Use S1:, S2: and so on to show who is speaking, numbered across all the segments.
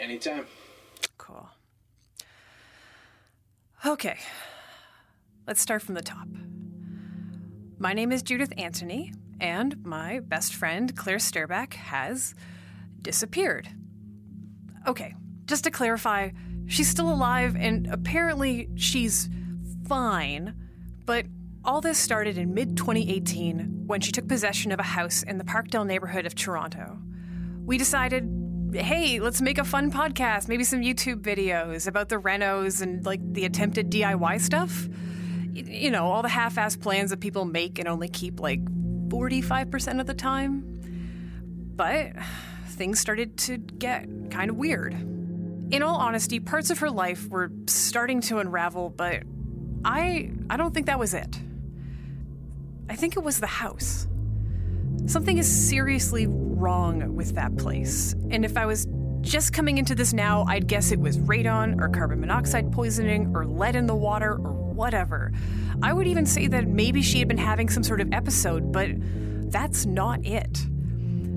S1: Anytime.
S2: Cool. Okay, let's start from the top. My name is Judith Antony, and my best friend, Claire Sturback, has disappeared. Okay, just to clarify, she's still alive and apparently she's fine, but all this started in mid 2018 when she took possession of a house in the Parkdale neighborhood of Toronto. We decided hey, let's make a fun podcast, maybe some YouTube videos about the renos and like the attempted DIY stuff. You know, all the half assed plans that people make and only keep like 45% of the time. But things started to get kind of weird. In all honesty, parts of her life were starting to unravel, but I I don't think that was it. I think it was the house. Something is seriously wrong with that place. And if I was just coming into this now, I'd guess it was radon or carbon monoxide poisoning or lead in the water or whatever. I would even say that maybe she had been having some sort of episode, but that's not it.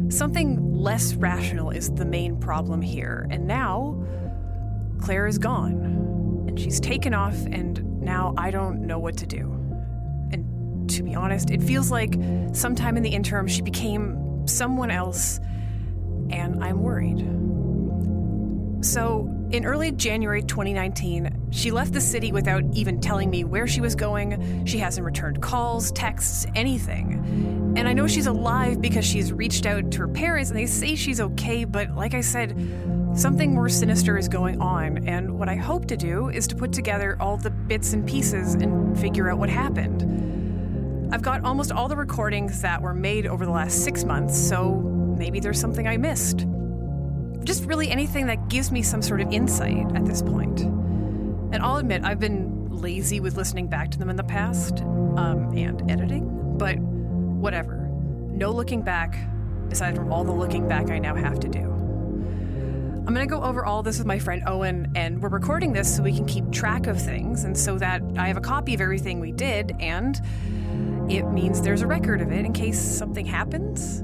S2: Something less rational is the main problem here. And now, Claire is gone. And she's taken off, and now I don't know what to do. To be honest, it feels like sometime in the interim she became someone else, and I'm worried. So, in early January 2019, she left the city without even telling me where she was going. She hasn't returned calls, texts, anything. And I know she's alive because she's reached out to her parents and they say she's okay, but like I said, something more sinister is going on. And what I hope to do is to put together all the bits and pieces and figure out what happened. I've got almost all the recordings that were made over the last six months, so maybe there's something I missed. Just really anything that gives me some sort of insight at this point. And I'll admit, I've been lazy with listening back to them in the past um, and editing, but whatever. No looking back, aside from all the looking back I now have to do. I'm going to go over all this with my friend Owen, and we're recording this so we can keep track of things and so that I have a copy of everything we did, and it means there's a record of it in case something happens.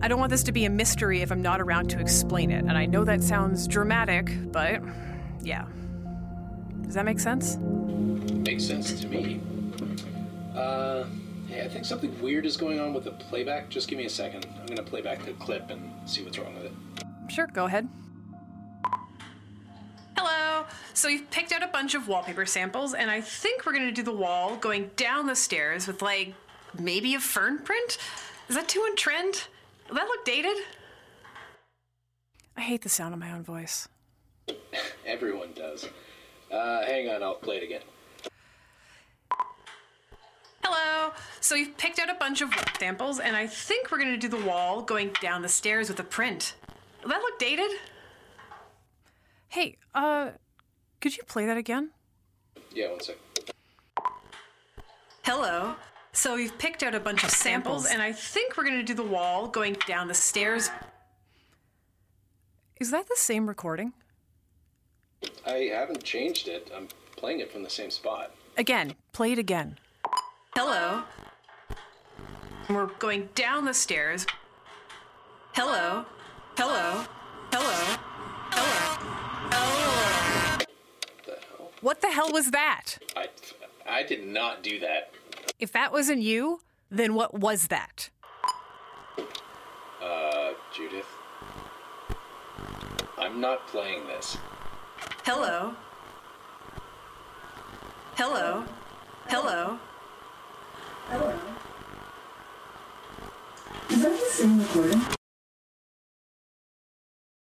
S2: I don't want this to be a mystery if I'm not around to explain it, and I know that sounds dramatic, but yeah. Does that make sense?
S1: Makes sense to me. Uh, hey, I think something weird is going on with the playback. Just give me a second. I'm gonna play back the clip and see what's wrong with it.
S2: Sure, go ahead. Hello. So you've picked out a bunch of wallpaper samples, and I think we're gonna do the wall going down the stairs with like maybe a fern print. Is that too on trend? Will that look dated? I hate the sound of my own voice.
S1: Everyone does. Uh, hang on, I'll play it again.
S2: Hello. So you've picked out a bunch of samples, and I think we're gonna do the wall going down the stairs with a print. Will that look dated? Hey, uh, could you play that again?
S1: Yeah, one sec.
S2: Hello. So we've picked out a bunch of samples, and I think we're gonna do the wall going down the stairs. Is that the same recording?
S1: I haven't changed it. I'm playing it from the same spot.
S2: Again, play it again. Hello. We're going down the stairs. Hello. Hello. Hello. Hello.
S1: The hell?
S2: What the hell was that?
S1: I, I did not do that.
S2: If that wasn't you, then what was that?
S1: Uh, Judith. I'm not playing this. Hello.
S2: Hello. Hello. Hello.
S3: Is that the same recording?